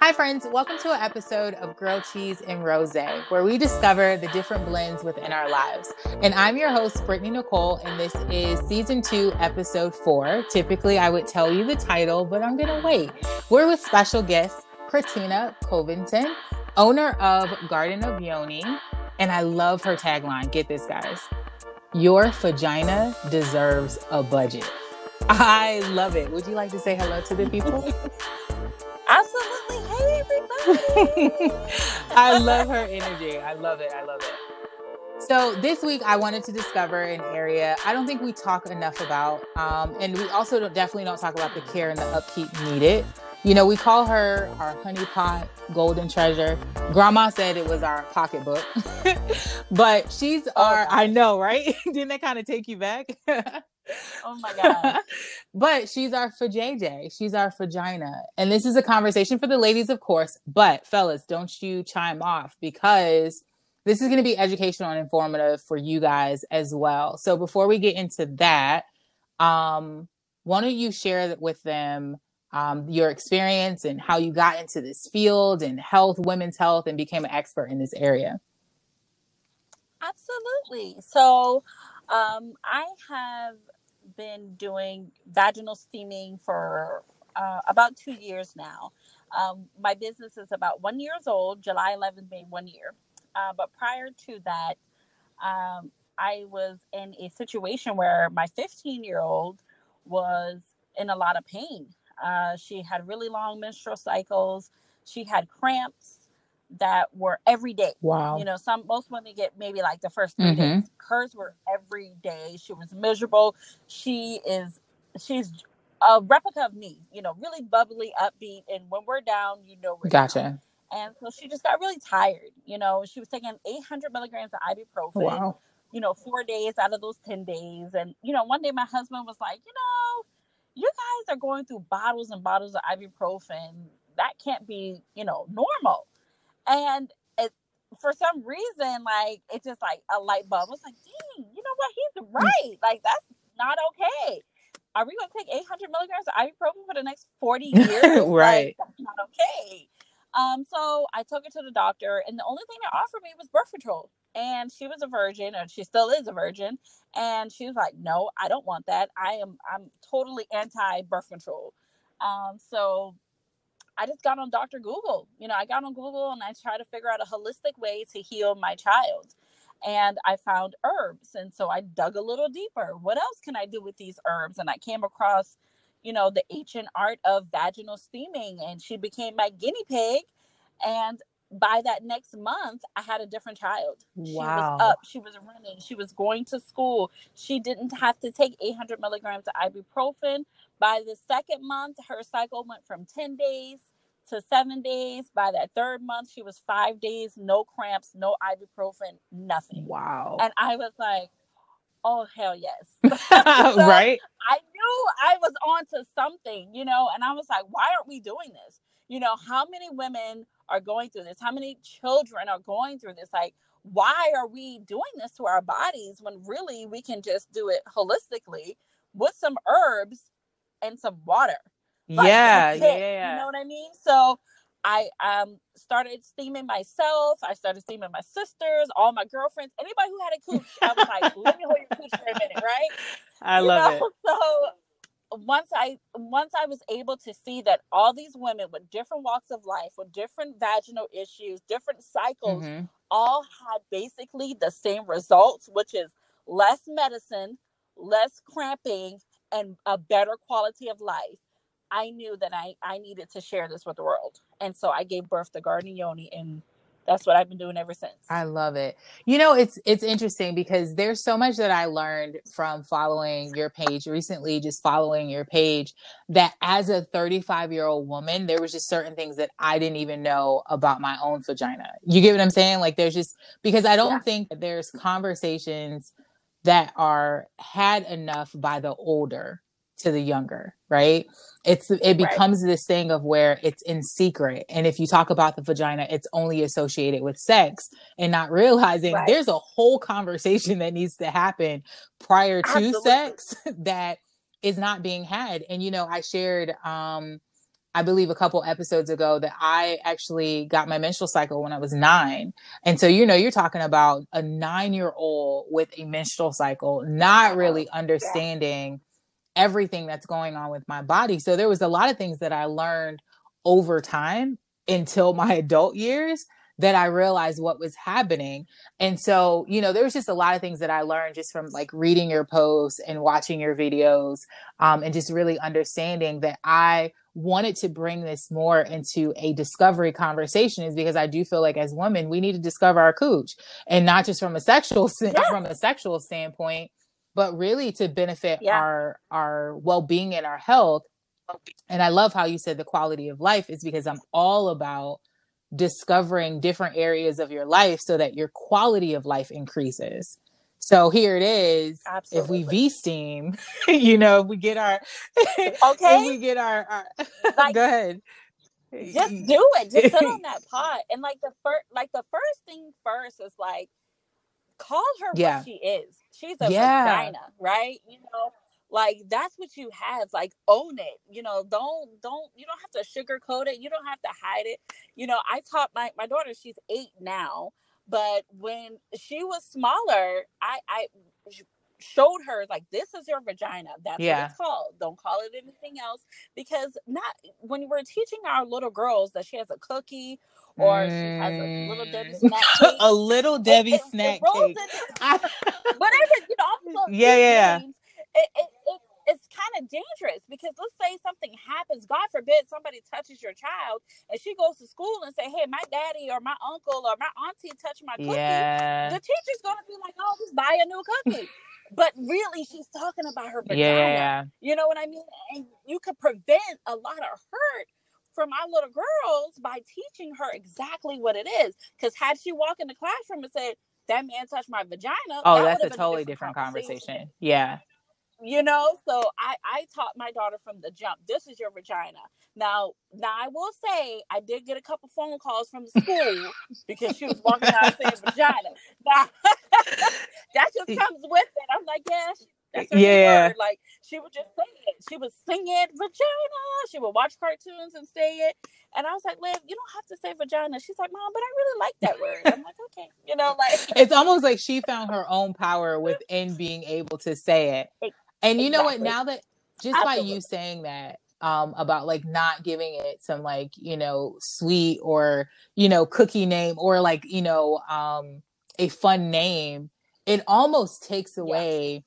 Hi, friends. Welcome to an episode of Grilled Cheese and Rose, where we discover the different blends within our lives. And I'm your host, Brittany Nicole, and this is season two, episode four. Typically, I would tell you the title, but I'm going to wait. We're with special guest, Kratina Covington, owner of Garden of Yoni. And I love her tagline. Get this, guys. Your vagina deserves a budget. I love it. Would you like to say hello to the people? Absolutely. Hey, everybody. I love her energy. I love it. I love it. So this week, I wanted to discover an area I don't think we talk enough about, um, and we also don't, definitely don't talk about the care and the upkeep needed. You know, we call her our honeypot golden treasure. Grandma said it was our pocketbook, but she's oh, our. I know, right? Didn't that kind of take you back? oh my god! but she's our for JJ. She's our vagina, and this is a conversation for the ladies, of course. But fellas, don't you chime off because this is going to be educational and informative for you guys as well. So before we get into that, um, why don't you share with them? Um, your experience and how you got into this field and health, women's health, and became an expert in this area. Absolutely. So, um, I have been doing vaginal steaming for uh, about two years now. Um, my business is about one years old. July 11th made one year. Uh, but prior to that, um, I was in a situation where my 15 year old was in a lot of pain. Uh, she had really long menstrual cycles. She had cramps that were every day. Wow. You know, some most women get maybe like the first 3 mm-hmm. days. Hers were every day. She was miserable. She is she's a replica of me, you know, really bubbly, upbeat, and when we're down, you know we're gotcha. Down. And so she just got really tired. You know, she was taking 800 milligrams of ibuprofen. Wow. You know, four days out of those 10 days. And, you know, one day my husband was like, you know, you guys are going through bottles and bottles of ibuprofen. That can't be, you know, normal. And it, for some reason, like it just like a light bulb was like, dang, you know what? He's mm. right. Like that's not okay. Are we gonna take 800 milligrams of ibuprofen for the next 40 years? right. Like, that's not okay. Um, so I took her to the doctor, and the only thing they offered me was birth control. And she was a virgin, and she still is a virgin. And she was like, "No, I don't want that. I am, I'm totally anti birth control." Um, so I just got on Dr. Google. You know, I got on Google and I tried to figure out a holistic way to heal my child. And I found herbs. And so I dug a little deeper. What else can I do with these herbs? And I came across, you know, the ancient art of vaginal steaming. And she became my guinea pig. And by that next month, I had a different child. Wow. She was up, she was running, she was going to school. She didn't have to take 800 milligrams of ibuprofen. By the second month, her cycle went from 10 days to seven days. By that third month, she was five days, no cramps, no ibuprofen, nothing. Wow. And I was like, oh, hell yes. so right. I knew I was onto something, you know, and I was like, why aren't we doing this? You know, how many women are going through this? How many children are going through this? Like, why are we doing this to our bodies when really we can just do it holistically with some herbs and some water. Like, yeah, yeah, You know what I mean? So I um started steaming myself. I started steaming my sisters, all my girlfriends, anybody who had a cooch. I was like, let me hold your cooch for a minute, right? I you love know? it. So once I once I was able to see that all these women with different walks of life, with different vaginal issues, different cycles, mm-hmm. all had basically the same results, which is less medicine, less cramping, and a better quality of life, I knew that I, I needed to share this with the world. And so I gave birth to Garden Yoni and that's what I've been doing ever since. I love it. You know, it's it's interesting because there's so much that I learned from following your page recently, just following your page, that as a 35 year old woman, there was just certain things that I didn't even know about my own vagina. You get what I'm saying? Like there's just because I don't yeah. think there's conversations that are had enough by the older to the younger, right? It's it becomes right. this thing of where it's in secret. And if you talk about the vagina, it's only associated with sex and not realizing right. there's a whole conversation that needs to happen prior to Absolutely. sex that is not being had. And you know, I shared um I believe a couple episodes ago that I actually got my menstrual cycle when I was nine. And so, you know, you're talking about a nine year old with a menstrual cycle, not really understanding everything that's going on with my body. So there was a lot of things that I learned over time until my adult years that I realized what was happening. And so, you know, there was just a lot of things that I learned just from like reading your posts and watching your videos um, and just really understanding that I wanted to bring this more into a discovery conversation is because I do feel like as women we need to discover our cooch and not just from a sexual yeah. from a sexual standpoint but really to benefit yeah. our our well-being and our health and I love how you said the quality of life is because I'm all about discovering different areas of your life so that your quality of life increases. So here it is. Absolutely. If we V steam, you know, if we get our okay, we get our, our like, go ahead. Just do it. Just sit on that pot. And like the first, like the first thing first is like, call her yeah. what she is. She's a yeah. vagina, right? You know, like that's what you have like own it you know don't don't you don't have to sugarcoat it you don't have to hide it you know i taught my my daughter she's eight now but when she was smaller i i showed her like this is your vagina that's yeah. what it's called don't call it anything else because not when we're teaching our little girls that she has a cookie or mm. she has a little Debbie mm. snack cake. a little Debbie it, snack it cake. whatever, you know, yeah, yeah. Names, it, it, it it's kind of dangerous because let's say something happens, God forbid somebody touches your child and she goes to school and say, Hey, my daddy or my uncle or my auntie touched my cookie. Yeah. The teacher's gonna be like, Oh, just buy a new cookie. But really she's talking about her vagina. Yeah. You know what I mean? And you could prevent a lot of hurt from my little girls by teaching her exactly what it is. Because had she walked in the classroom and said, that man touched my vagina. Oh, that that's a totally different, different conversation. conversation. Yeah you know so i i taught my daughter from the jump this is your vagina now now i will say i did get a couple phone calls from the school because she was walking out saying vagina now that just comes with it i'm like yeah that's her yeah word. like she would just say it she would sing it vagina she would watch cartoons and say it and I was like, Liv, you don't have to say vagina. She's like, Mom, but I really like that word. I'm like, okay. You know, like it's almost like she found her own power within being able to say it. And you know what? Now that just Absolutely. by you saying that um, about like not giving it some like you know sweet or you know cookie name or like you know um, a fun name, it almost takes away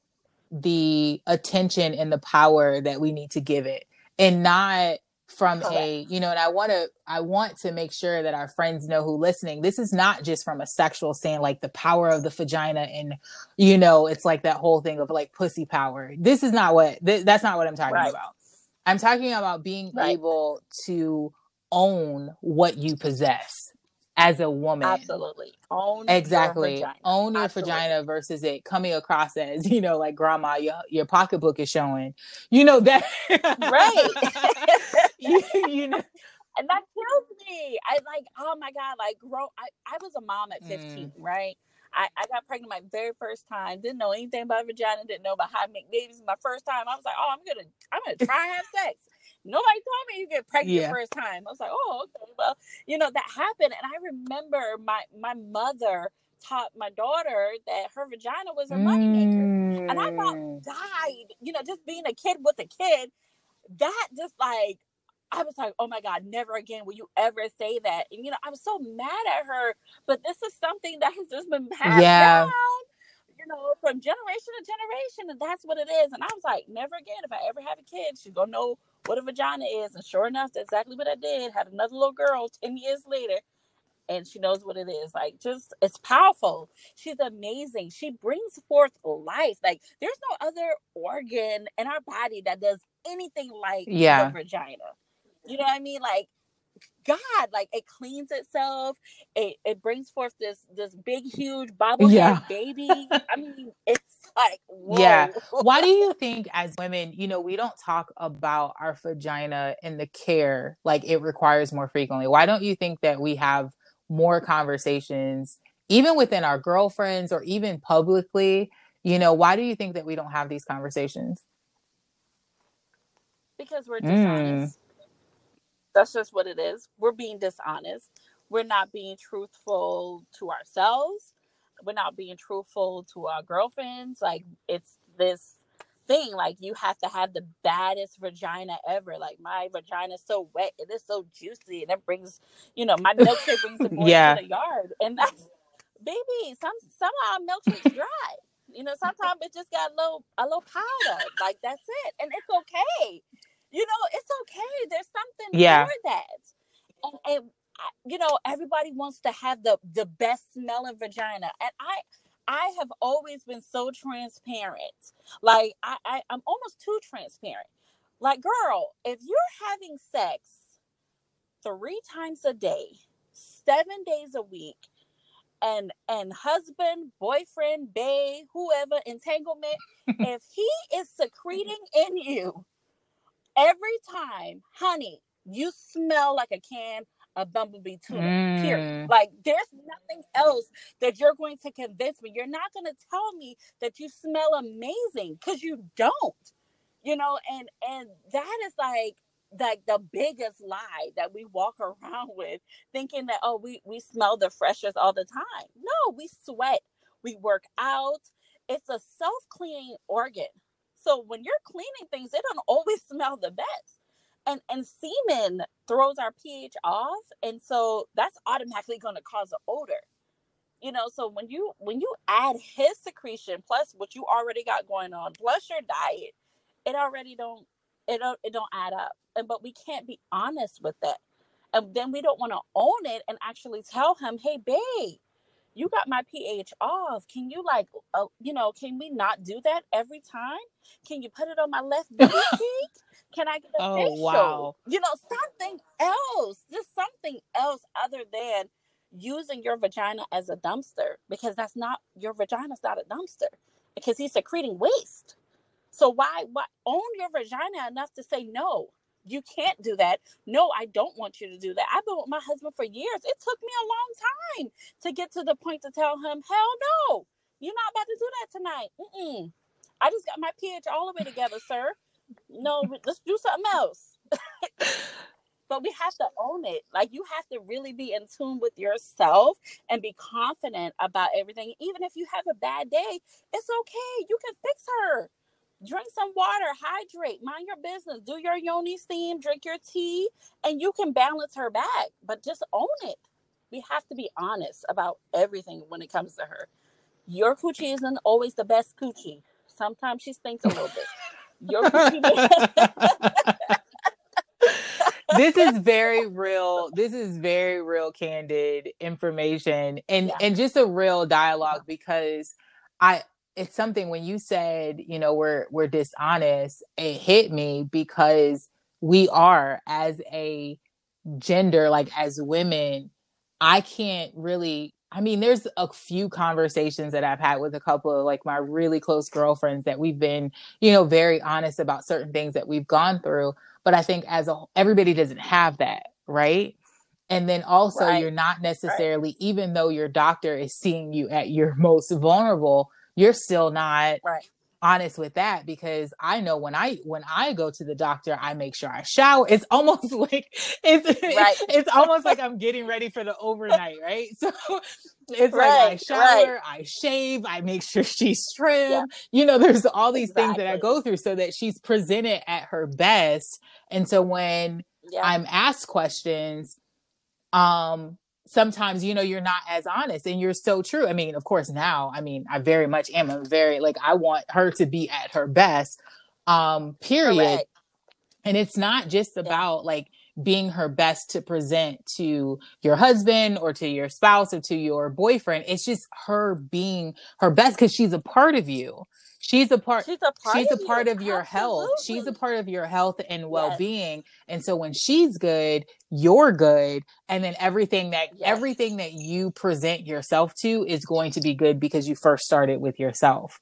yes. the attention and the power that we need to give it, and not from Correct. a you know and i want to i want to make sure that our friends know who listening this is not just from a sexual stand like the power of the vagina and you know it's like that whole thing of like pussy power this is not what th- that's not what i'm talking right. about i'm talking about being right. able to own what you possess as a woman. Absolutely. Own exactly. Your Own your Absolutely. vagina versus it coming across as, you know, like grandma, your, your pocketbook is showing. You know that right. you, you, know. And that kills me. I like, oh my God, like grow I, I was a mom at 15, mm. right? I, I got pregnant my very first time. Didn't know anything about vagina. Didn't know about how to make babies. My first time, I was like, "Oh, I'm gonna, I'm gonna try have sex." Nobody told me you get pregnant yeah. first time. I was like, oh, okay, well, you know, that happened. And I remember my my mother taught my daughter that her vagina was a moneymaker. Mm. And I about mm. died, you know, just being a kid with a kid, that just like I was like, oh my God, never again will you ever say that. And you know, I was so mad at her, but this is something that has just been passed yeah. down you know, from generation to generation, and that's what it is. And I was like, never again. If I ever have a kid, she's gonna know what a vagina is. And sure enough, that's exactly what I did. Had another little girl 10 years later, and she knows what it is. Like, just it's powerful. She's amazing. She brings forth life. Like, there's no other organ in our body that does anything like yeah. the vagina. You know what I mean? Like, God, like it cleans itself. It it brings forth this this big huge bobblehead yeah. baby. I mean, it's like whoa. yeah. Why do you think as women, you know, we don't talk about our vagina and the care like it requires more frequently? Why don't you think that we have more conversations, even within our girlfriends or even publicly? You know, why do you think that we don't have these conversations? because we're dishonest. Mm. That's just what it is. We're being dishonest. We're not being truthful to ourselves. We're not being truthful to our girlfriends. Like it's this thing like you have to have the baddest vagina ever like my vagina is so wet it is so juicy and it brings you know my milkshake brings the boys yeah. to the yard and that's baby some some of our milkshake's dry you know sometimes it just got a little a little powder like that's it and it's okay you know it's okay there's something yeah. for that and, and you know everybody wants to have the the best smelling vagina and i I have always been so transparent. Like I, I I'm almost too transparent. Like, girl, if you're having sex three times a day, seven days a week, and and husband, boyfriend, bae, whoever, entanglement, if he is secreting in you every time, honey, you smell like a can a bumblebee tuna. Mm. Period. Like there's nothing else that you're going to convince me. You're not going to tell me that you smell amazing because you don't. You know, and and that is like like the biggest lie that we walk around with, thinking that oh we we smell the freshest all the time. No, we sweat, we work out. It's a self cleaning organ. So when you're cleaning things, it don't always smell the best and and semen throws our pH off, and so that's automatically going to cause an odor. You know, so when you when you add his secretion plus what you already got going on plus your diet, it already don't it don't it don't add up. And but we can't be honest with that, and then we don't want to own it and actually tell him, hey, babe, you got my pH off. Can you like, uh, you know, can we not do that every time? Can you put it on my left cheek? Can I get a oh, facial? Wow. You know, something else, just something else other than using your vagina as a dumpster because that's not your vagina's not a dumpster because he's secreting waste. So why why own your vagina enough to say no? You can't do that. No, I don't want you to do that. I've been with my husband for years. It took me a long time to get to the point to tell him, hell no, you're not about to do that tonight. Mm-mm. I just got my pH all the way together, sir. No, let's do something else. but we have to own it. Like you have to really be in tune with yourself and be confident about everything. Even if you have a bad day, it's okay. You can fix her. Drink some water, hydrate, mind your business, do your yoni steam, drink your tea, and you can balance her back. But just own it. We have to be honest about everything when it comes to her. Your coochie isn't always the best coochie. Sometimes she stinks a little bit. Your this is very real. This is very real, candid information, and yeah. and just a real dialogue because I it's something when you said you know we're we're dishonest. It hit me because we are as a gender, like as women. I can't really I mean, there's a few conversations that I've had with a couple of like my really close girlfriends that we've been, you know, very honest about certain things that we've gone through. But I think as a everybody doesn't have that, right? And then also right. you're not necessarily, right. even though your doctor is seeing you at your most vulnerable, you're still not right honest with that because I know when I when I go to the doctor, I make sure I shower. It's almost like it's right. it's almost like I'm getting ready for the overnight, right? So it's right, like I shower, right. I shave, I make sure she's trim. Yeah. You know, there's all these exactly. things that I go through so that she's presented at her best. And so when yeah. I'm asked questions, um, sometimes you know you're not as honest and you're so true. I mean of course now i mean i very much am. A very like i want her to be at her best um period. Correct. and it's not just about like being her best to present to your husband or to your spouse or to your boyfriend. It's just her being her best because she's a part of you she's a part she's a part, she's a part of, your health she's a part of your health and well-being yes. and so when she's good you're good and then everything that yes. everything that you present yourself to is going to be good because you first started with yourself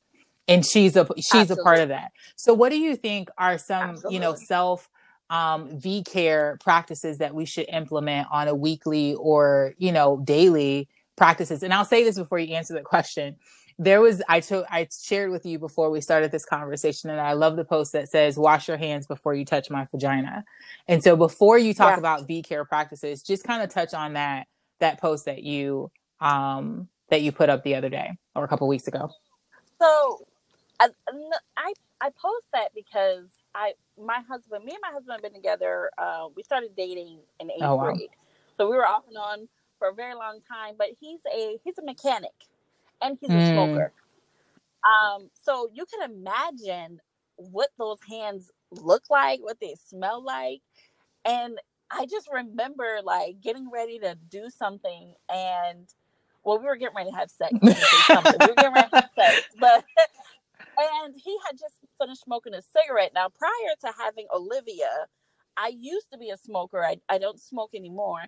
and she's a she's Absolutely. a part of that so what do you think are some Absolutely. you know self um, v care practices that we should implement on a weekly or you know daily practices and i'll say this before you answer the question there was I took I shared with you before we started this conversation, and I love the post that says "Wash your hands before you touch my vagina." And so, before you talk yeah. about V care practices, just kind of touch on that that post that you um that you put up the other day or a couple weeks ago. So, I I, I post that because I my husband, me and my husband have been together. Uh, we started dating in eighth oh, wow. grade, so we were off and on for a very long time. But he's a he's a mechanic and he's a mm. smoker. Um, so you can imagine what those hands look like, what they smell like. And I just remember like getting ready to do something and well, we were getting ready to have sex. we were getting ready to have sex, but and he had just finished smoking a cigarette. Now, prior to having Olivia, I used to be a smoker. I, I don't smoke anymore.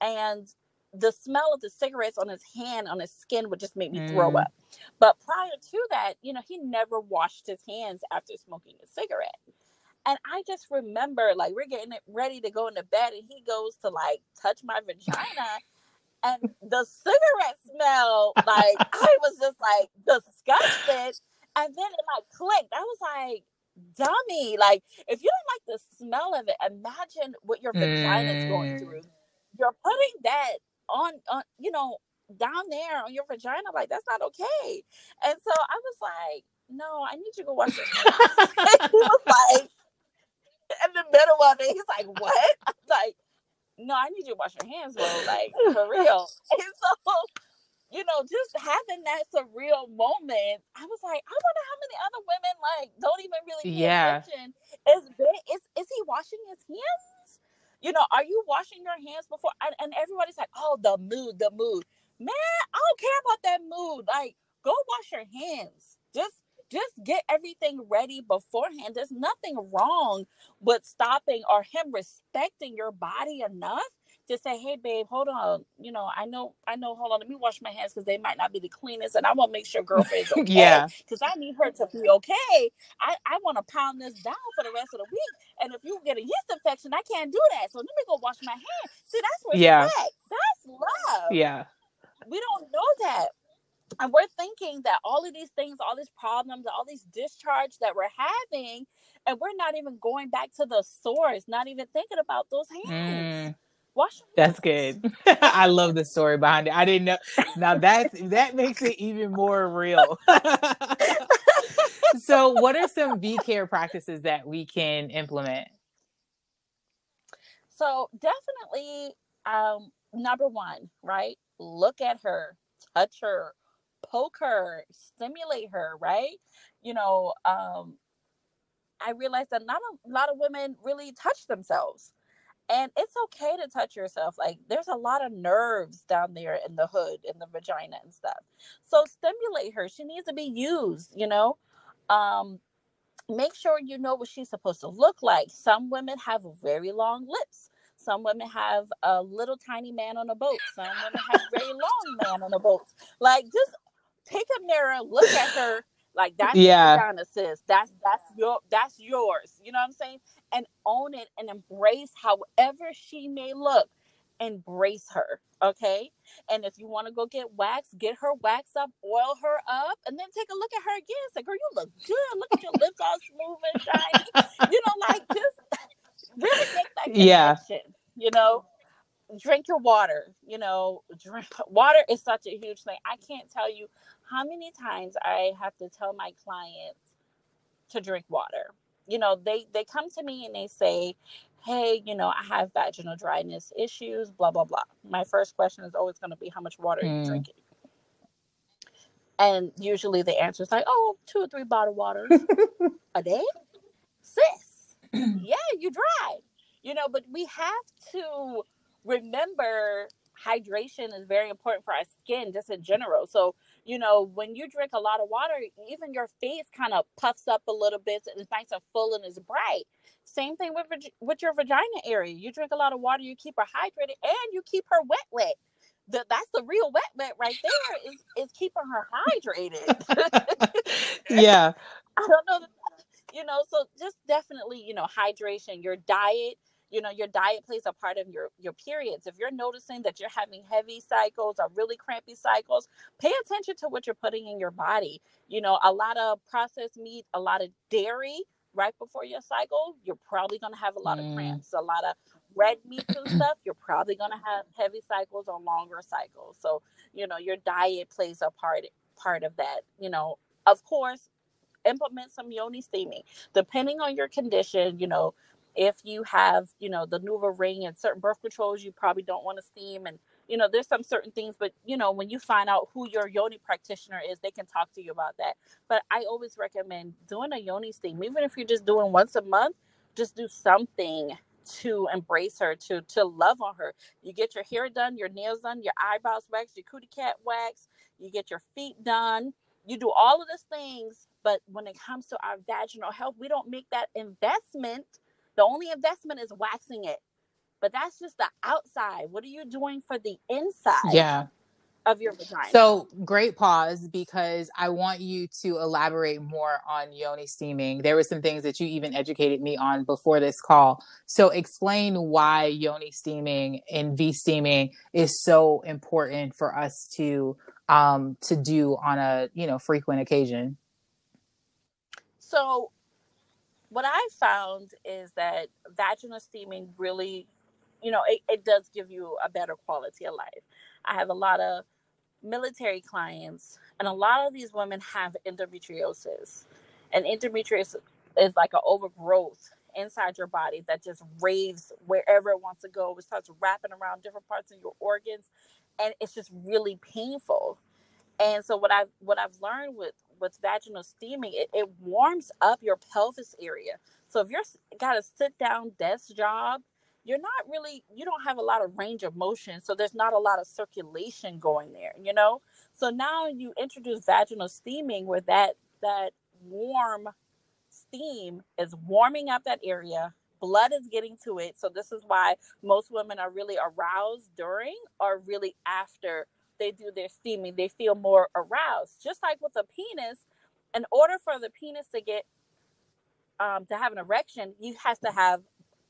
And the smell of the cigarettes on his hand on his skin would just make me mm. throw up. But prior to that you know he never washed his hands after smoking a cigarette. And i just remember like we're getting ready to go into bed and he goes to like touch my vagina and the cigarette smell like i was just like disgusted. And then it like clicked. I was like dummy like if you don't like the smell of it imagine what your vagina is going mm. through. You're putting that on on you know down there on your vagina like that's not okay and so i was like no i need you to go wash your hands he was like in the middle of it he's like what i'm like no i need you to wash your hands bro like for real and so you know, just having that surreal moment, I was like, I wonder how many other women like don't even really pay yeah. attention. Is, is is he washing his hands? You know, are you washing your hands before? And, and everybody's like, oh, the mood, the mood. Man, I don't care about that mood. Like, go wash your hands. Just just get everything ready beforehand. There's nothing wrong with stopping or him respecting your body enough to say, "Hey, babe, hold on. You know, I know, I know. Hold on, let me wash my hands because they might not be the cleanest, and I want to make sure girlfriend's okay. yeah, because I need her to be okay. I I want to pound this down for the rest of the week. And if you get a yeast infection, I can't do that. So let me go wash my hands. See, that's respect. Yeah. That's love. Yeah. We don't know that. And we're thinking that all of these things, all these problems, all these discharge that we're having, and we're not even going back to the source, not even thinking about those hands. Mm. Wash That's good. I love the story behind it. I didn't know. Now that that makes it even more real. so, what are some V care practices that we can implement? So, definitely, um, number one, right? Look at her, touch her, poke her, stimulate her, right? You know, um, I realized that not a lot of women really touch themselves and it's okay to touch yourself like there's a lot of nerves down there in the hood in the vagina and stuff. So stimulate her she needs to be used you know? Um make sure you know what she's supposed to look like. Some women have very long lips. Some women have a little tiny man on a boat. Some women have very long man on a boat. Like just take a mirror look at her like that's yeah. kind of sis. That's that's your that's yours. You know what I'm saying? And own it and embrace however she may look. Embrace her. Okay. And if you want to go get wax, get her wax up, oil her up, and then take a look at her again. Say, girl, you look good. Look at your lips all smooth and shiny. you know, like just really make that connection. Yeah. You know, drink your water. You know, drink water is such a huge thing. I can't tell you how many times I have to tell my clients to drink water. You know, they they come to me and they say, "Hey, you know, I have vaginal dryness issues, blah blah blah." My first question is always going to be, "How much water mm. are you hmm. drinking?" And usually the answer is like, "Oh, two or three bottle waters a day." Sis, yeah, you dry. You know, but we have to remember hydration is very important for our skin just in general. So you know, when you drink a lot of water, even your face kind of puffs up a little bit and it's nice and full and it's bright. Same thing with with your vagina area. You drink a lot of water, you keep her hydrated, and you keep her wet, wet. The, that's the real wet, wet right there is is keeping her hydrated. yeah, I don't know. You know, so just definitely, you know, hydration, your diet, you know your diet plays a part of your your periods. If you're noticing that you're having heavy cycles or really crampy cycles pay attention to what you're putting in your body. You know a lot of processed meat a lot of dairy right before your cycle you're probably going to have a lot mm. of cramps. A lot of red meat and stuff you're probably going to have heavy cycles or longer cycles. So you know your diet plays a part part of that. You know of course implement some yoni steaming. Depending on your condition you know if you have you know the NuvaRing and certain birth controls you probably don't want to steam and you know there's some certain things but you know when you find out who your yoni practitioner is they can talk to you about that. But i always recommend doing a yoni steam even if you're just doing once a month just do something to embrace her to to love on her. You get your hair done your nails done your eyebrows waxed your cootie cat wax you get your feet done. You do all of these things but when it comes to our vaginal health we don't make that investment the only investment is waxing it. But that's just the outside. What are you doing for the inside? Yeah. Of your vagina. So great pause because I want you to elaborate more on yoni steaming. There were some things that you even educated me on before this call. So explain why yoni steaming and V steaming is so important for us to um to do on a you know frequent occasion. So what I found is that vaginal steaming really, you know, it, it does give you a better quality of life. I have a lot of military clients, and a lot of these women have endometriosis. And endometriosis is like an overgrowth inside your body that just raves wherever it wants to go. It starts wrapping around different parts of your organs, and it's just really painful. And so what I've what I've learned with with vaginal steaming, it, it warms up your pelvis area. So if you're got a sit down desk job, you're not really you don't have a lot of range of motion, so there's not a lot of circulation going there, you know? So now you introduce vaginal steaming where that that warm steam is warming up that area blood is getting to it so this is why most women are really aroused during or really after they do their steaming, they feel more aroused. Just like with a penis, in order for the penis to get um, to have an erection, you has to have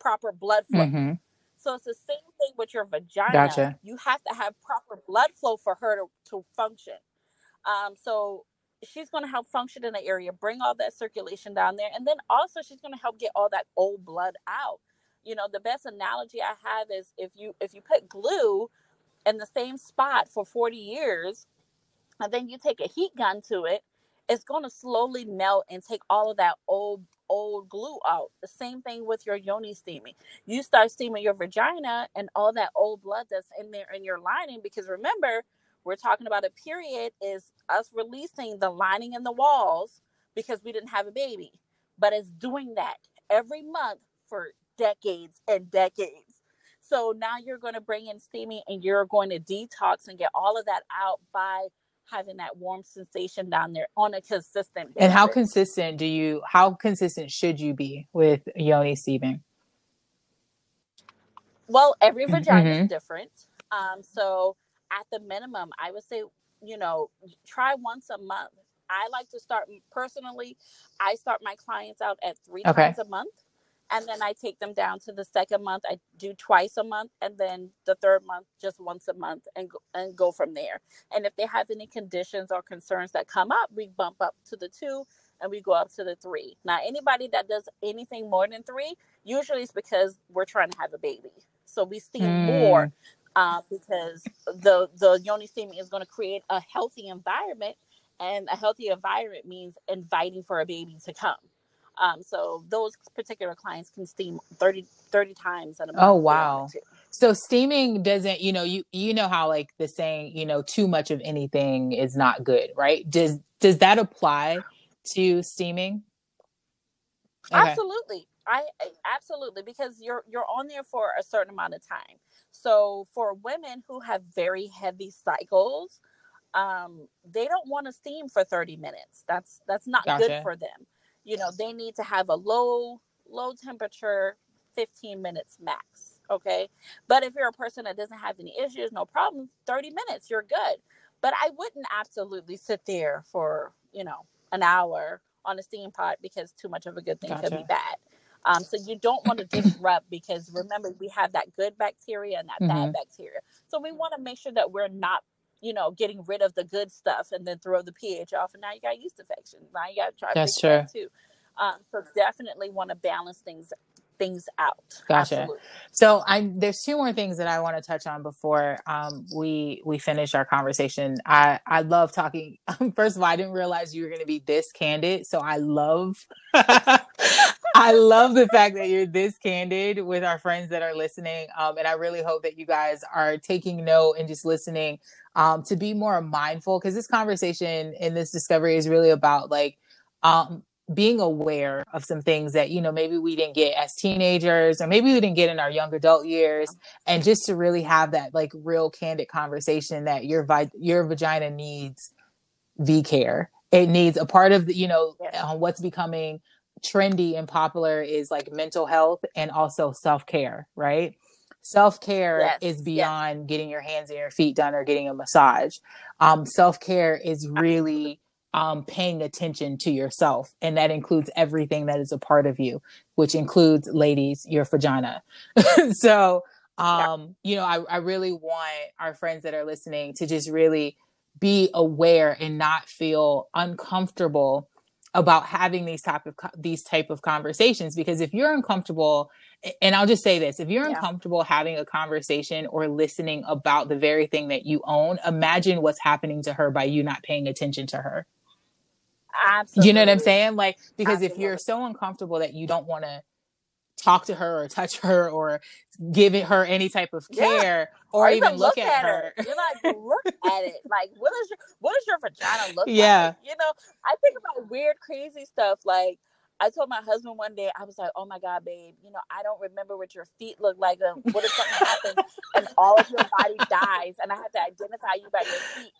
proper blood flow. Mm-hmm. So it's the same thing with your vagina. Gotcha. You have to have proper blood flow for her to, to function. Um, so she's going to help function in the area, bring all that circulation down there, and then also she's going to help get all that old blood out. You know, the best analogy I have is if you if you put glue in the same spot for 40 years and then you take a heat gun to it it's going to slowly melt and take all of that old old glue out. The same thing with your yoni steaming. You start steaming your vagina and all that old blood that's in there in your lining because remember we're talking about a period is us releasing the lining in the walls because we didn't have a baby but it's doing that every month for decades and decades so now you're going to bring in steaming and you're going to detox and get all of that out by having that warm sensation down there on a consistent basis. And how consistent do you how consistent should you be with yoni steaming? Well, every vagina mm-hmm. is different. Um, so at the minimum, I would say, you know, try once a month. I like to start personally, I start my clients out at three okay. times a month and then I take them down to the second month. I do twice a month, and then the third month just once a month, and go, and go from there. And if they have any conditions or concerns that come up, we bump up to the two, and we go up to the three. Now, anybody that does anything more than three, usually it's because we're trying to have a baby, so we see mm. more uh, because the the yoni steaming is going to create a healthy environment, and a healthy environment means inviting for a baby to come. Um, so those particular clients can steam 30, 30 times in a month. Oh, wow. So steaming doesn't, you know, you you know how like the saying, you know, too much of anything is not good, right? Does does that apply to steaming? Okay. Absolutely. I absolutely because you're you're on there for a certain amount of time. So for women who have very heavy cycles, um, they don't want to steam for 30 minutes. That's that's not gotcha. good for them you know they need to have a low low temperature 15 minutes max okay but if you're a person that doesn't have any issues no problem 30 minutes you're good but i wouldn't absolutely sit there for you know an hour on a steam pot because too much of a good thing gotcha. could be bad Um, so you don't want to disrupt because remember we have that good bacteria and that Mhm. bad bacteria. So we want to make sure that we're not, you know, getting rid of the good stuff and then throw the pH off, and now you got yeast infection. Now you got to try That's fix that too. Um, so definitely want to balance things things out. Gotcha. Absolutely. So I there's two more things that I want to touch on before um, we we finish our conversation. I I love talking. First of all, I didn't realize you were going to be this candid, so I love I love the fact that you're this candid with our friends that are listening, um, and I really hope that you guys are taking note and just listening um, to be more mindful because this conversation and this discovery is really about like um, being aware of some things that you know maybe we didn't get as teenagers or maybe we didn't get in our young adult years and just to really have that like real candid conversation that your vi- your vagina needs v care it needs a part of the you know uh, what's becoming trendy and popular is like mental health and also self-care right? Self-care Yes, is yes. beyond getting your hands and your feet done or getting a massage. Um, self-care is really um, paying attention to yourself and that includes everything that is a part of you which includes ladies your vagina. So um you know I, I really want our friends that are listening to just really be aware and not feel uncomfortable about having these type of these type of conversations because if you're uncomfortable and I'll just say this if you're Yeah. uncomfortable having a conversation or listening about the very thing that you own imagine what's happening to her by you not paying attention to her Absolutely. you know what I'm saying? Like, because if you're so uncomfortable that you don't want to talk to her or touch her or give it her any type of Yeah. care or, even look, at, at her. You're like, look at it. Like, what is your what does your vagina look Yeah. like? You know, I think about weird, crazy stuff. Like, I told my husband one day, I was like, "Oh my god, babe, you know, I don't remember what your feet look like. Um, what if something happens and all of your body dies, and I have to identify you by your feet?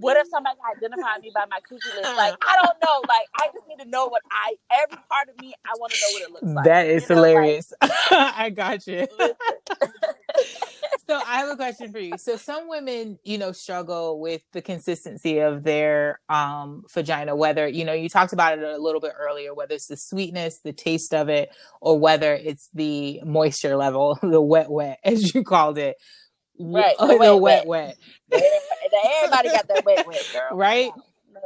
What if somebody identified me by my coochie list? Like, I don't know. Like, I just need to know what I every part of me. I want to know what it looks like. that is You know, like, hilarious. I got you. so I have a question for you. So some women, you know, struggle with the consistency of their um vagina, whether, you know, you talked about it a little bit earlier, whether it's the sweetness, the taste of it, or whether it's the moisture level, the wet wet, as you called it. Right, Oh, the the wet, wet wet. Everybody, everybody got that wet, wet girl. Right? No,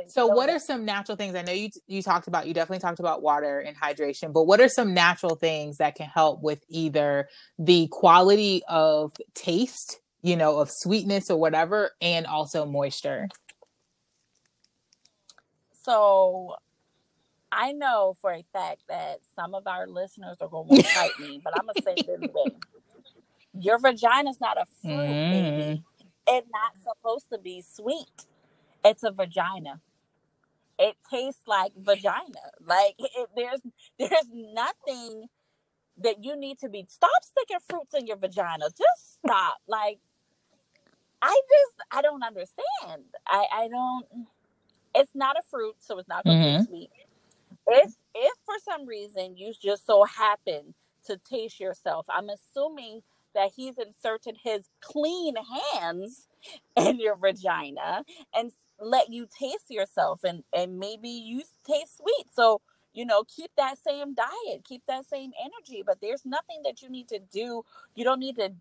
So, what are some natural things? I know you you talked about you definitely talked about water and hydration, but what are some natural things that can help with either the quality of taste, you know, of sweetness or whatever, and also moisture? So I know for a fact that some of our listeners are going to fight me, but I'm gonna say it anyway. Your vagina's not a fruit, baby. Mm. It's not supposed to be sweet. It's a vagina. It tastes like vagina. Like it, there's there's nothing that you need to be. Stop sticking fruits in your vagina. Just stop. Like I just I don't understand. I I don't. It's not a fruit, so it's not going to Mhm. be sweet. If if for some reason you just so happen to taste yourself, I'm assuming that he's inserted his clean hands in your vagina and let you taste yourself and and maybe you taste sweet. So you know, keep that same diet, keep that same energy, but there's nothing that you need to do. You don't need to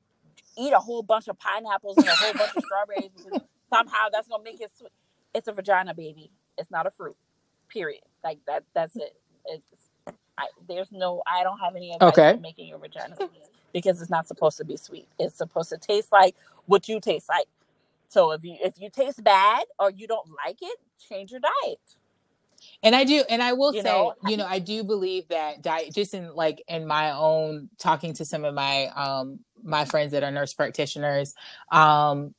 eat a whole bunch of pineapples and a whole bunch of strawberries because somehow that's gonna make it sweet. It's a vagina, baby. It's not a fruit. Period. Like that. That's it. It's. I, there's no. I don't have any advice Okay. for making your vagina sweet because it's not supposed to be sweet. It's supposed to taste like what you taste like. So if you if you taste bad or you don't like it, change your diet. And I do, and I will You say, know, you know, I do believe that diet, just in like in my own talking to some of my um my friends that are nurse practitioners, um,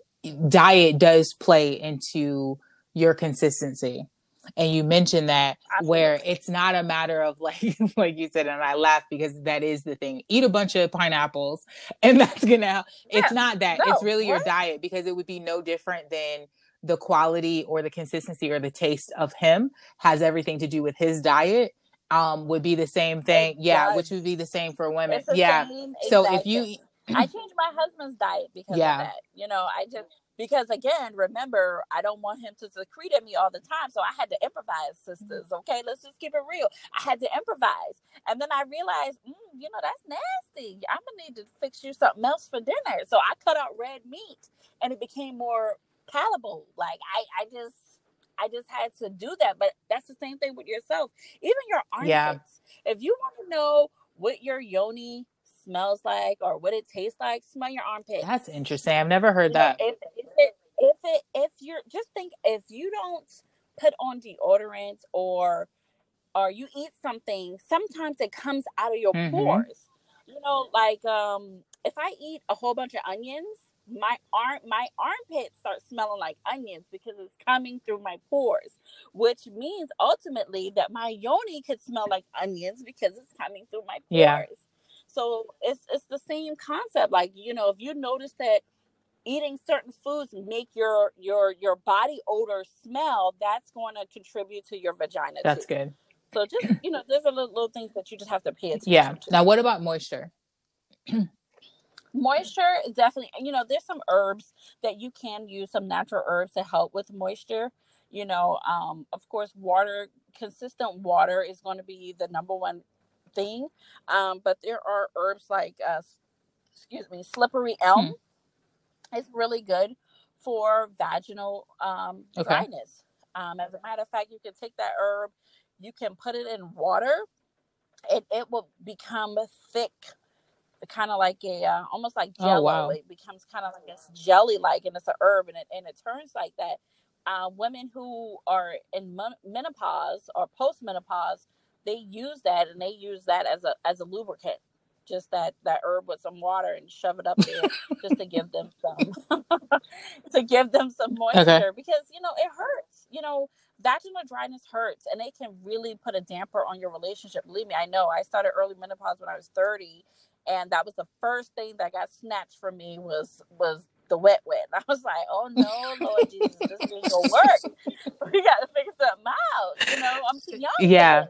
diet does play into your consistency. And you mentioned that where it's not a matter of like like you said, and I laugh because that is the thing. Eat a bunch of pineapples and that's gonna it's Yeah. not that. No, it's really your diet because it would be no different than the quality or the consistency or the taste of him has everything to do with his diet um would be the same thing It yeah does. which would be the same for women yeah so if you. I changed my husband's diet because Yeah. of that. You know, I just because again, remember, I don't want him to secrete at me all the time. So I had to improvise, sisters. Okay, let's just keep it real. I had to improvise. And then I realized, mm, you know, that's nasty. I'm gonna need to fix you something else for dinner. So I cut out red meat and it became more palatable. Like I, I just I just had to do that. But that's the same thing with yourself. Even your armpits. Yeah. If you want to know what your yoni smells like or what it tastes like, smell your armpit. That's interesting. I've never heard you that. Know, if, if, it, if it if you're just think if you don't put on deodorant or or you eat something, sometimes it comes out of your mm-hmm. pores. You know, like um if I eat a whole bunch of onions, my arm my armpits start smelling like onions because it's coming through my pores which means ultimately that my yoni could smell like onions because it's coming through my pores yeah. So it's it's the same concept. Like you know, if you notice that eating certain foods make your your your body odor smell, that's going to contribute to your vagina. That's too. good. So just you know, there's a little, little things that you just have to pay attention. To. Yeah. To. Now, what about moisture? moisture is definitely you know there's some herbs that you can use some natural herbs to help with moisture you know um of course water consistent water is going to be the number one thing. Um, but there are herbs like, uh, excuse me, slippery elm. Hmm. It's really good for vaginal um, okay. dryness. Um, as a matter of fact, you can take that herb, you can put it in water, and it will become thick, kind of like a uh, almost like jello. Oh, wow. It becomes kind of like a jelly like, and it's an herb, and it and it turns like that. Uh, women who are in menopause or postmenopause they use that and they use that as a as a lubricant just that that herb with some water and shove it up there just to give them some to give them some moisture okay. because you know it hurts you know vaginal dryness hurts and it can really put a damper on your relationship believe me i know i started early menopause when i was 30 and that was the first thing that got snatched from me was was the wet wet. I was like, oh no, Lord Jesus, this ain't gonna work. we got to figure something out. You know, I'm too young. Yeah.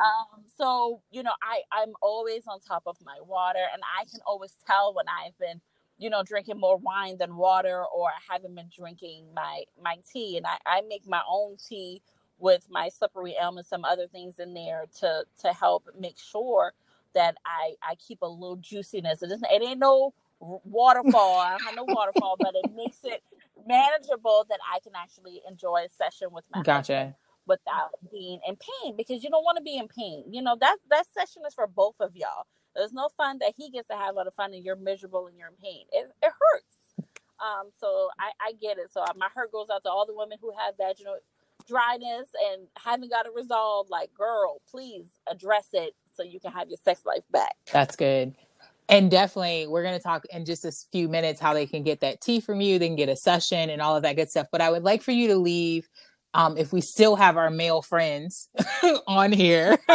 Um, so you know, I I'm always on top of my water, and I can always tell when I've been, you know, drinking more wine than water, or I haven't been drinking my my tea. And I I make my own tea with my slippery elm and some other things in there to to help make sure that I I keep a little juiciness. It isn't it ain't no waterfall. I have no waterfall, but it makes it manageable that I can actually enjoy a session with my gotcha. Husband without being in pain because you don't want to be in pain. You know, that that session is for both of y'all. There's no fun that he gets to have lot of fun and you're miserable and you're in pain. It, it hurts. Um, so I, I get it. So my heart goes out to all the women who have vaginal dryness and haven't got it resolved. Like, girl, please address it so you can have your sex life back. That's good. And definitely, we're going to talk in just a few minutes how they can get that tea from you. They can get a session and all of that good stuff. But I would like for you to leave um, if we still have our male friends on here,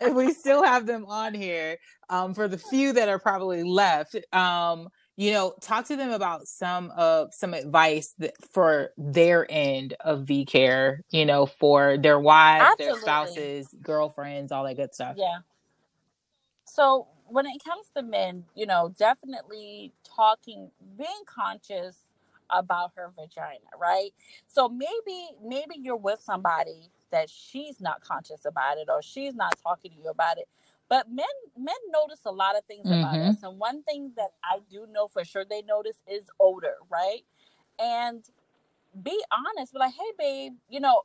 if we still have them on here, um, for the few that are probably left, um, you know, talk to them about some of some advice that, for their end of V care, you know, for their wives, Absolutely. their spouses, girlfriends, all that good stuff. Yeah. So when it comes to men, you know, definitely talking, being conscious about her vagina, right? So maybe maybe you're with somebody that she's not conscious about it or she's not talking to you about it. But men men notice a lot of things mm-hmm. about us. And one thing that I do know for sure they notice is odor, right? And be honest, be like, hey babe, you know,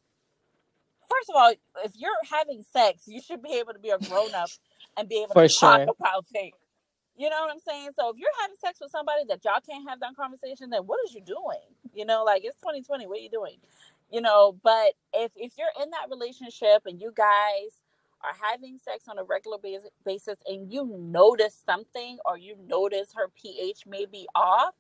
first of all, if you're having sex, you should be able to be a grown up and be able for to sure. talk about things. You know what I'm saying? So if you're having sex with somebody that y'all can't have that conversation, then what is you doing? You know, like it's 2020. What are you doing? You know, but if if you're in that relationship and you guys are having sex on a regular basis and you notice something or you notice her pH may be off,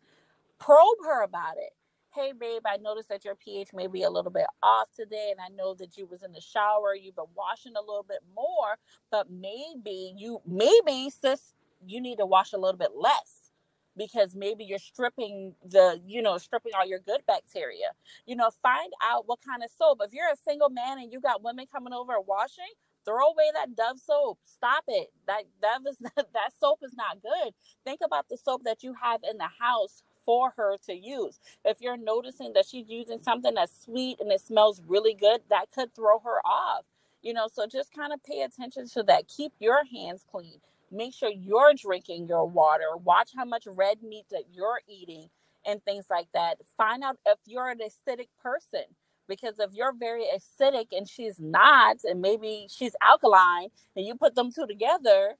probe her about it. Hey babe, I noticed that your pH may be a little bit off today and I know that you was in the shower, you've been washing a little bit more, but maybe you maybe sis you need to wash a little bit less because maybe you're stripping the you know stripping all your good bacteria you know find out what kind of soap if you're a single man and you got women coming over washing throw away that dove soap stop it that that is that soap is not good think about the soap that you have in the house for her to use. If you're noticing that she's using something that's sweet and it smells really good, that could throw her off. You know, so just kind of pay attention to that. Keep your hands clean. Make sure you're drinking your water. Watch how much red meat that you're eating and things like that. Find out if you're an acidic person because if you're very acidic and she's not, and maybe she's alkaline, and you put them two together,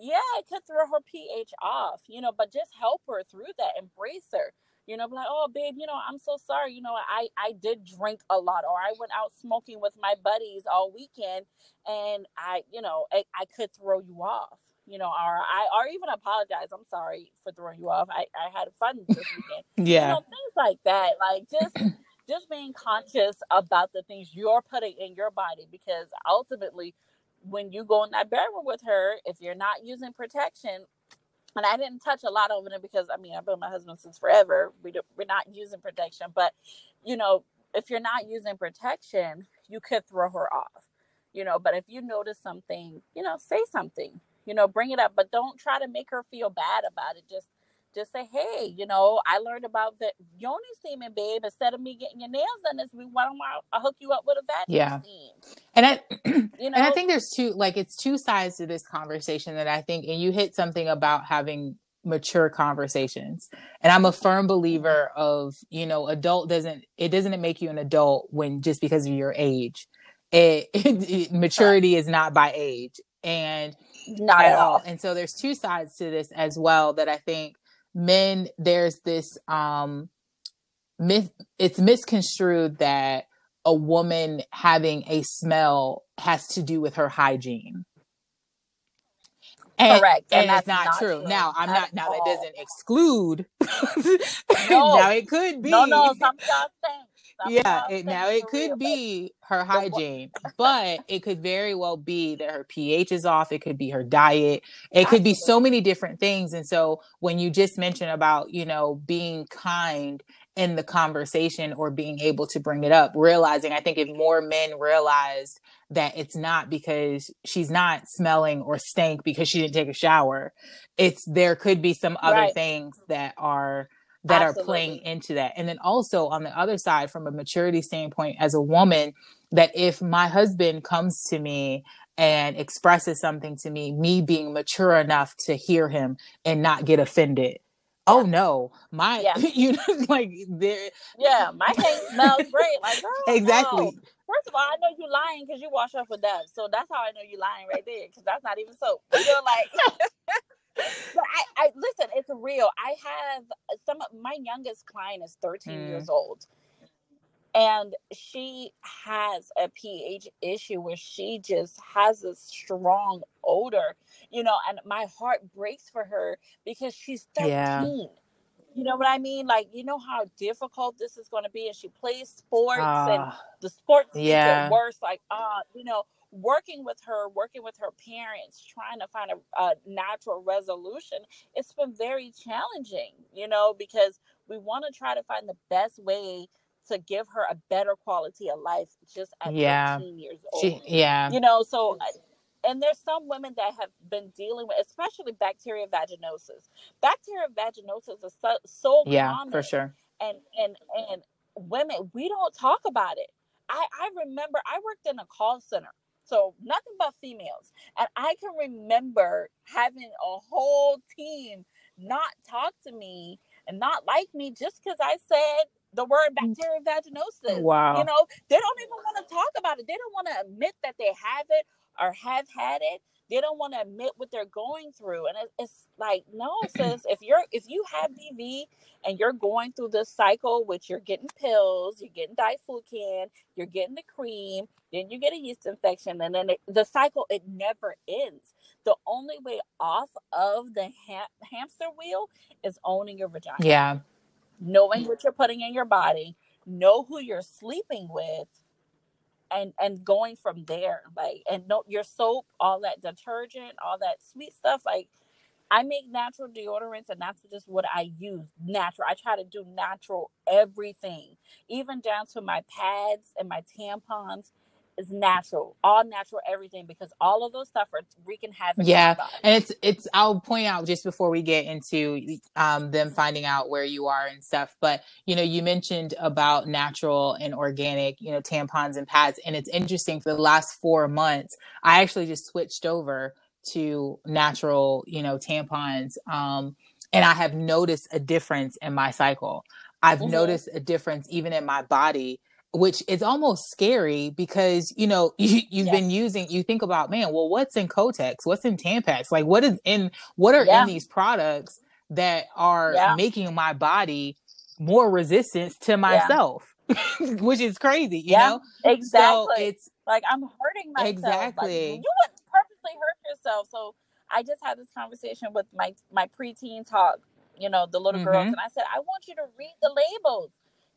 yeah, it could throw her pH off, you know, but just help her through that, embrace her. You know, be like, oh, babe, you know, I'm so sorry. You know, I I did drink a lot, or I went out smoking with my buddies all weekend, and I, you know, I, I could throw you off. You know, or I or even apologize. I'm sorry for throwing you off. I I had fun this weekend. yeah, you know, things like that. Like just just being conscious about the things you're putting in your body, because ultimately when you go in that bedroom with her, if you're not using protection, and I didn't touch a lot of it because I mean I've been with my husband since forever. We do, we're not using protection, but you know if you're not using protection, you could throw her off. You know, but if you notice something, you know, say something. You know, bring it up, but don't try to make her feel bad about it. Just just say, hey, you know, I learned about the yoni steaming, babe. Instead of me getting your nails done this week, why don't I hook you up with a vacuum yeah. steam? And I, you know, and I think there's two, like, it's two sides to this conversation that I think, and you hit something about having mature conversations. And I'm a firm mm-hmm. believer of, you know, adult doesn't, it doesn't make you an adult when just because of your age. It, it, it maturity is not by age. And not at all. And so there's two sides to this as well that I think men there's this um myth it's misconstrued that a woman having a smell has to do with her hygiene and, Correct, and, and that's not, not true. true. Now, I'm not. Now all. that doesn't exclude. no. now it could be. No, no. Some yeah, it, now it could be her hygiene, but it could very well be that her pH is off. It could be her diet. It could be so many different things. And so when you just mentioned about, you know, being kind in the conversation or being able to bring it up, realizing I think if more men realized that it's not because she's not smelling or stank because she didn't take a shower, it's there could be some other right. things that are that Absolutely. are playing into that. And then also on the other side, from a maturity standpoint, as a woman, that if my husband comes to me and expresses something to me, me being mature enough to hear him and not get offended. Oh, yeah. Oh no, my yeah. you know like there. Yeah, my hand smells great. Like oh, exactly. No. First of all, I know you're lying because you wash off with that, so that's how I know you're lying right there. Because that's not even soap. You know, like but I, I listen, it's real. I have some my youngest client is 13 mm. years old. And she has a pH issue where she just has a strong odor, you know, and my heart breaks for her because she's 13. Yeah. You know what I mean? Like, you know how difficult this is going to be. And she plays sports uh, and ah. the sports yeah. get worse. Like, uh, you know, working with her, working with her parents, trying to find a, a natural resolution, it's been very challenging, you know, because we want to try to find the best way to give her a better quality of life just at yeah. 13 years old. She, yeah. You know, so and there's some women that have been dealing with especially bacteria vaginosis. Bacteria vaginosis is so, so yeah, common. for sure. And and and women, we don't talk about it. I, I remember I worked in a call center so nothing but females. And I can remember having a whole team not talk to me and not like me just because I said the word mm. bacterial vaginosis. Wow. You know, they don't even want to talk about it. They don't want to admit that they have it or have had it they don't want to admit what they're going through and it's like no sis if you're if you have bv and you're going through this cycle which you're getting pills you're getting diflucan you're getting the cream then you get a yeast infection and then it, the cycle it never ends. The only way off of the ha- hamster wheel is owning your vagina. Yeah. Knowing what you're putting in your body know who you're sleeping with and and going from there like and no your soap all that detergent all that sweet stuff like i make natural deodorants and that's just what i use natural i try to do natural everything even down to my pads and my tampons is natural, all natural, everything, because all of those stuff are wreaking havoc. Yeah, and it's it's. I'll point out just before we get into um, them finding out where you are and stuff. But you know, you mentioned about natural and organic, you know, tampons and pads, and it's interesting. For the last four months, I actually just switched over to natural, you know, tampons, um, and I have noticed a difference in my cycle. I've mm-hmm. noticed a difference even in my body which is almost scary because you know you, you've yeah. been using you think about man well what's in kotex what's in tampax like what is in what are yeah. in these products that are yeah. making my body more resistance to myself which is crazy you know exactly so it's like i'm hurting myself exactly like, you wouldn't purposely hurt yourself so i just had this conversation with my my preteen talk you know the little mm-hmm. girls and i said i want you to read the labels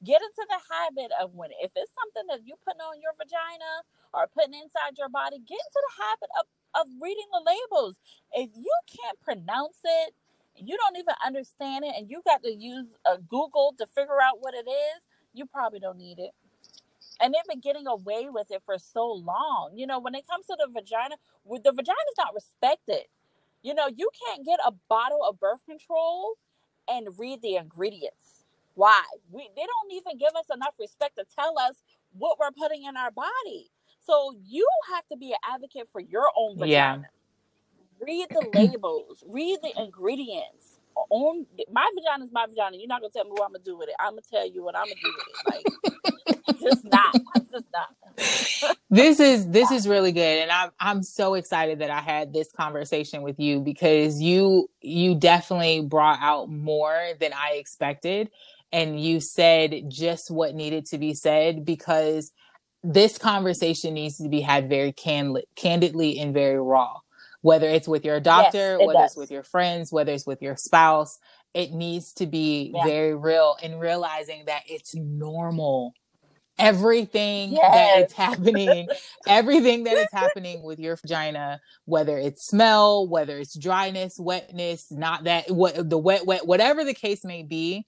get into the habit of when if it's something that you putting on your vagina or putting inside your body, get into the habit of, of reading the labels. If you can't pronounce it, you don't even understand it, and you got to use a Google to figure out what it is, you probably don't need it. And they've been getting away with it for so long. You know, when it comes to the vagina, the vagina is not respected. You know, you can't get a bottle of birth control and read the ingredients why? We they don't even give us enough respect to tell us what we're putting in our body. So you have to be an advocate for your own vagina. Yeah. Read the labels, read the ingredients. On my vagina is my vagina. You're not gonna tell me what I'm gonna do with it. I'm gonna tell you what I'm gonna do with it. Like just not. Just not. this is this is really good and I'm I'm so excited that I had this conversation with you because you you definitely brought out more than I expected and you said just what needed to be said because this conversation needs to be had very candid- candidly and very raw whether it's with your doctor yes, it whether does. it's with your friends whether it's with your spouse it needs to be yeah. very real and realizing that it's normal everything yes. that is happening everything that is happening with your vagina whether it's smell whether it's dryness wetness not that what the wet wet whatever the case may be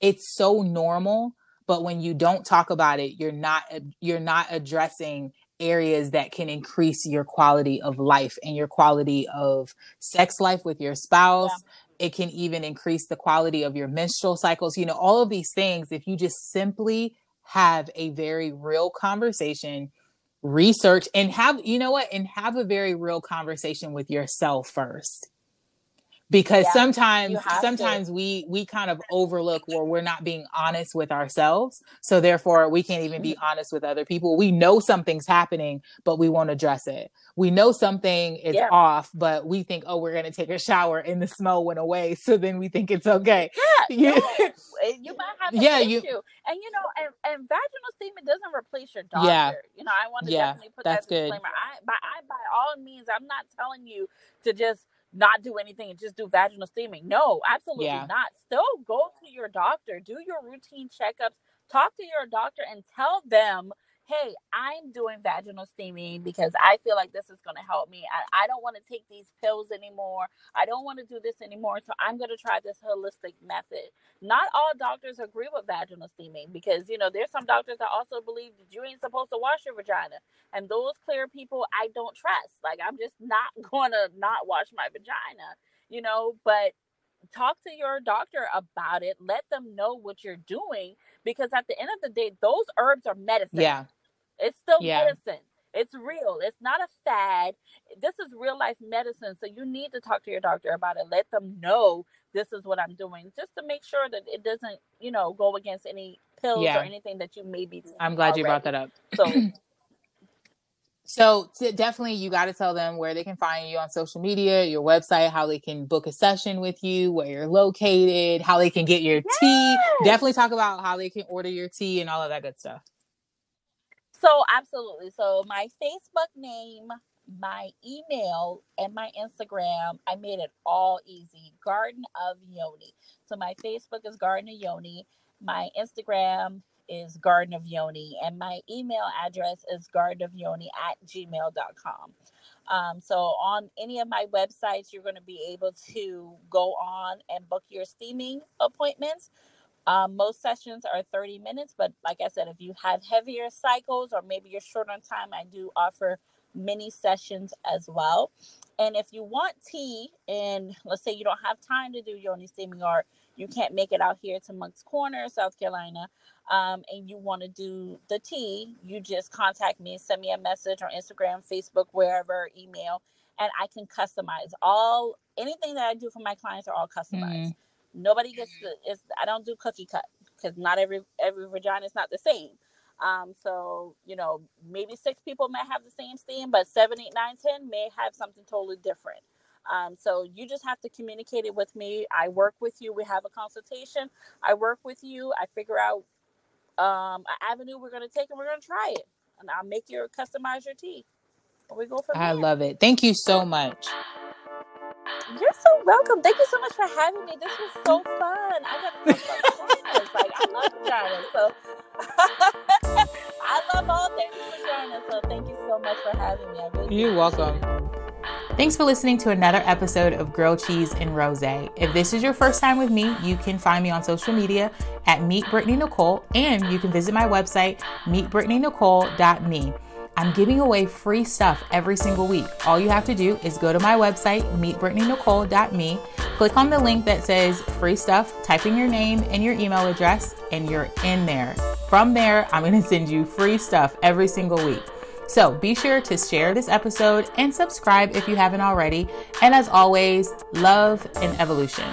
it's so normal but when you don't talk about it you're not you're not addressing areas that can increase your quality of life and your quality of sex life with your spouse. Yeah. it can even increase the quality of your menstrual cycles. You know all of these things if you just simply have a very real conversation research and have you know what and have a very real conversation with yourself first because yeah, sometimes sometimes to. we we kind of overlook where we're not being honest with ourselves so therefore we can't even be honest with other people we know something's happening but we won't address it we know something is yeah. off but we think oh we're going to take a shower and the smell went away so then we think it's okay yeah, eh, you might have yeah, issue. You, and you know and, and vaginal steaming doesn't replace your doctor yeah. you know i want to definitely put that disclaimer good. I, by, I, by all means i'm not telling you to just not do anything and just do vaginal steaming. No, absolutely yeah. not. Still go to your doctor, do your routine checkups, talk to your doctor and tell them hey, I'm doing vaginal steaming because I feel like this is going to help me. I, I don't want to take these pills anymore. I don't want to do this anymore. So I'm going to try this holistic method. Not all doctors agree with vaginal steaming because, you know, there's some doctors that also believe that you ain't supposed to wash your vagina. And those clear people, I don't trust. Like, I'm just not going to not wash my vagina, you know, but talk to your doctor about it let them know what you're doing because at the end of the day those herbs are medicine yeah it's still yeah. medicine. It's real. It's not a fad. This is real life medicine. So you need to talk to your doctor about it. Let them know this is what I'm doing just to make sure that it doesn't, you know, go against any pills yeah. or anything that you may be. I'm glad already. you brought that up. So So definitely you got to tell them where they can find you on social media, your website, how they can book a session with you, where you're located, how they can get your yes! tea. Definitely talk about how they can order your tea and all of that good stuff. So absolutely. So my Facebook name, my email, and my Instagram, I made it all easy. Garden of Yoni. So my Facebook is Garden of Yoni. My Instagram is Garden of Yoni. And my email address is Garden of Yoni at gmail.com. Um, so on any of my websites, you're going to be able to go on and book your steaming appointments Um, most sessions are 30 minutes, but like I said, if you have heavier cycles or maybe you're short on time, I do offer mini sessions as well. And if you want tea, and let's say you don't have time to do yoni steaming art, you can't make it out here to Moncks Corner, South Carolina, um, and you want to do the tea, you just contact me, send me a message on Instagram, Facebook, wherever, email, and I can customize all anything that I do for my clients are all customized. Mm. Nobody gets the it's I don't do cookie cut because not every every vagina is not the same. Um, so you know, maybe six people may have the same steam, but seven, eight, nine, ten may have something totally different. Um, so you just have to communicate it with me. I work with you. We have a consultation. I work with you. I figure out um, an avenue we're going to take, and we're going to try it. And I'll make your customize your tea. We go from I there. love it. Thank you so much. You're so welcome. Thank you so much for having me. This was so fun. I got to talk. Like I love vaginas. So I love all things vaginas. So thank you so much for having me. I really You're welcome. It. Thanks for listening to another episode of Girl Cheese and Rose. If this is your first time with me, you can find me on social media at Meet Brittany Nicole, and you can visit my website, meetbrittanynicole.me. I'm giving away free stuff every single week. All you have to do is go to my website, meetbrittanynicole.me, click on the link that says free stuff, type in your name and your email address, and you're in there. From there, I'm going to send you free stuff every single week. So be sure to share this episode and subscribe if you haven't already. And as always, love and evolution.